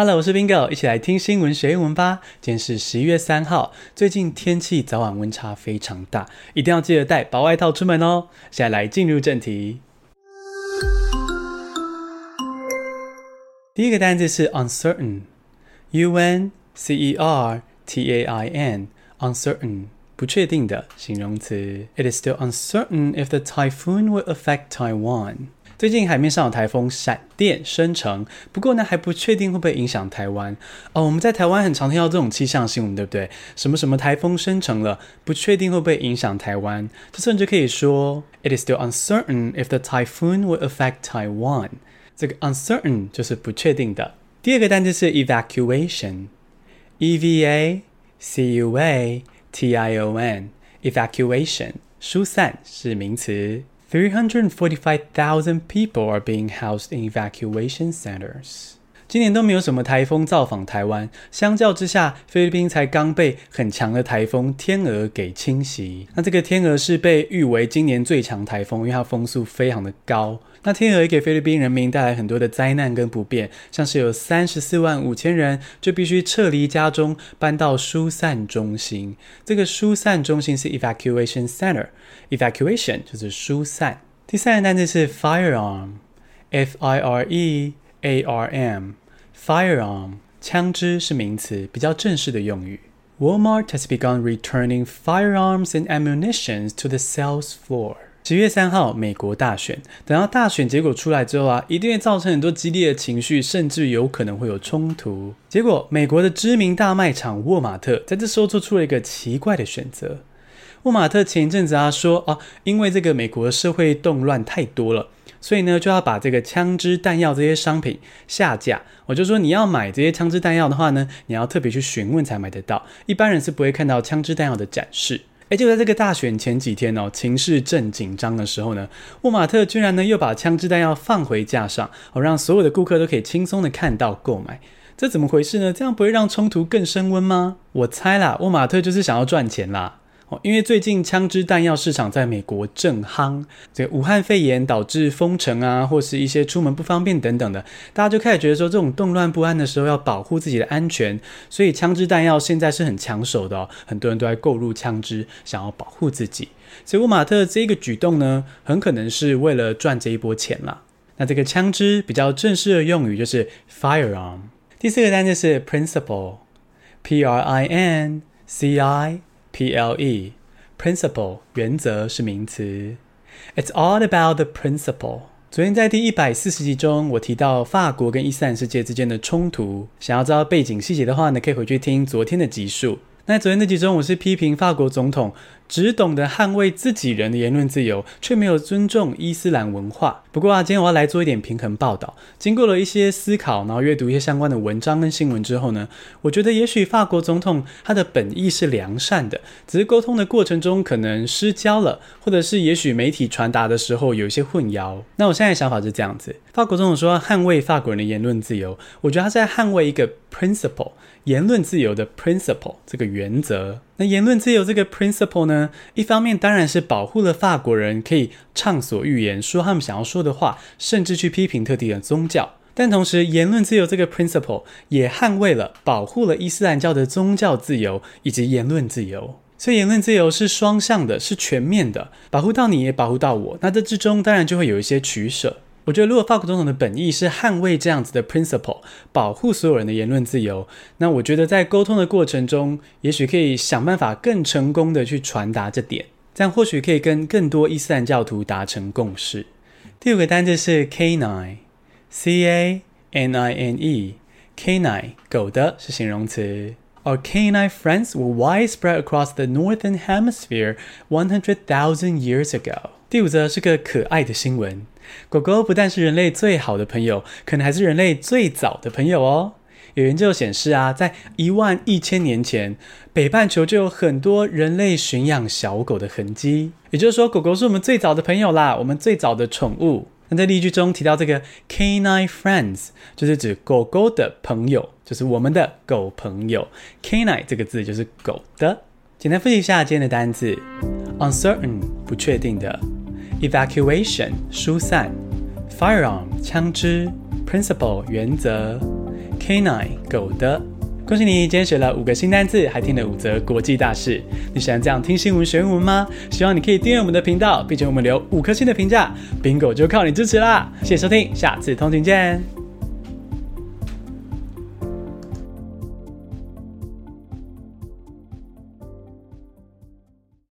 Hello，我是 Bingo，一起来听新闻学英文吧。今天是十一月三号，最近天气早晚温差非常大，一定要记得带薄外套出门哦。现在来进入正题。第一个单字是 uncertain，U N C E R T A I N，uncertain，不确定的形容词。It is still uncertain if the typhoon will affect Taiwan。最近海面上有台风闪电生成，不过呢还不确定会不会影响台湾哦。我们在台湾很常听到这种气象新闻，对不对？什么什么台风生成了，不确定会不会影响台湾。这时候你就可以说，It is still uncertain if the typhoon will affect Taiwan。这个 uncertain 就是不确定的。第二个单词是 evacuation，e v a c u a t i o n，evacuation 疏散是名词。Three hundred forty-five thousand people are being housed in evacuation centers. 今年都没有什么台风造访台湾，相较之下，菲律宾才刚被很强的台风天鹅给侵袭。那这个天鹅是被誉为今年最强台风，因为它风速非常的高。那天鹅也给菲律宾人民带来很多的灾难跟不便，像是有三十四万五千人就必须撤离家中，搬到疏散中心。这个疏散中心是 evacuation center，evacuation 就是疏散。第三个单词是 firearm，f i r e a r m，firearm 枪支是名词，比较正式的用语。Walmart has begun returning firearms and ammunition to the sales floor. 十月三号，美国大选。等到大选结果出来之后啊，一定会造成很多激烈的情绪，甚至有可能会有冲突。结果，美国的知名大卖场沃玛特在这时候做出了一个奇怪的选择。沃玛特前一阵子啊说啊，因为这个美国社会动乱太多了，所以呢就要把这个枪支弹药这些商品下架。我就说你要买这些枪支弹药的话呢，你要特别去询问才买得到，一般人是不会看到枪支弹药的展示。诶，就在这个大选前几天哦，情势正紧张的时候呢，沃玛特居然呢又把枪支弹药放回架上，哦，让所有的顾客都可以轻松的看到购买。这怎么回事呢？这样不会让冲突更升温吗？我猜啦，沃玛特就是想要赚钱啦。哦，因为最近枪支弹药市场在美国正夯，这个武汉肺炎导致封城啊，或是一些出门不方便等等的，大家就开始觉得说，这种动乱不安的时候要保护自己的安全，所以枪支弹药现在是很抢手的哦，很多人都在购入枪支，想要保护自己。所以沃马特这个举动呢，很可能是为了赚这一波钱啦。那这个枪支比较正式的用语就是 firearm。第四个单词是 principle，P R I N C I。P L E principle 原则是名词。It's all about the principle。昨天在第一百四十集中，我提到法国跟伊斯兰世界之间的冲突。想要知道背景细节的话呢，可以回去听昨天的集数。那昨天那集中，我是批评法国总统只懂得捍卫自己人的言论自由，却没有尊重伊斯兰文化。不过啊，今天我要来做一点平衡报道。经过了一些思考，然后阅读一些相关的文章跟新闻之后呢，我觉得也许法国总统他的本意是良善的，只是沟通的过程中可能失焦了，或者是也许媒体传达的时候有一些混淆。那我现在想法是这样子：法国总统说捍卫法国人的言论自由，我觉得他在捍卫一个 principle。言论自由的 principle 这个原则，那言论自由这个 principle 呢，一方面当然是保护了法国人可以畅所欲言，说他们想要说的话，甚至去批评特定的宗教。但同时，言论自由这个 principle 也捍卫了、保护了伊斯兰教的宗教自由以及言论自由。所以，言论自由是双向的，是全面的，保护到你也保护到我。那这之中当然就会有一些取舍。我觉得，如果法国总统的本意是捍卫这样子的 principle，保护所有人的言论自由，那我觉得在沟通的过程中，也许可以想办法更成功的去传达这点，这样或许可以跟更多伊斯兰教徒达成共识。第五个单字是 canine，c a n i n e，canine 狗的是形容词。Our canine friends were widespread across the northern hemisphere one hundred thousand years ago。第五则是个可爱的新闻。狗狗不但是人类最好的朋友，可能还是人类最早的朋友哦。有研究显示啊，在一万一千年前，北半球就有很多人类驯养小狗的痕迹。也就是说，狗狗是我们最早的朋友啦，我们最早的宠物。那在例句中提到这个 canine friends，就是指狗狗的朋友，就是我们的狗朋友。canine 这个字就是狗的。简单复习一下今天的单字：uncertain 不确定的。Evacuation 疏散，firearm 枪支，principle 原则 canine 狗的。恭喜你，今天学了五个新单字，还听了五则国际大事。你喜欢这样听新闻学英文吗？希望你可以订阅我们的频道，并且我们留五颗星的评价。Bingo 就靠你支持啦！谢谢收听，下次通勤见。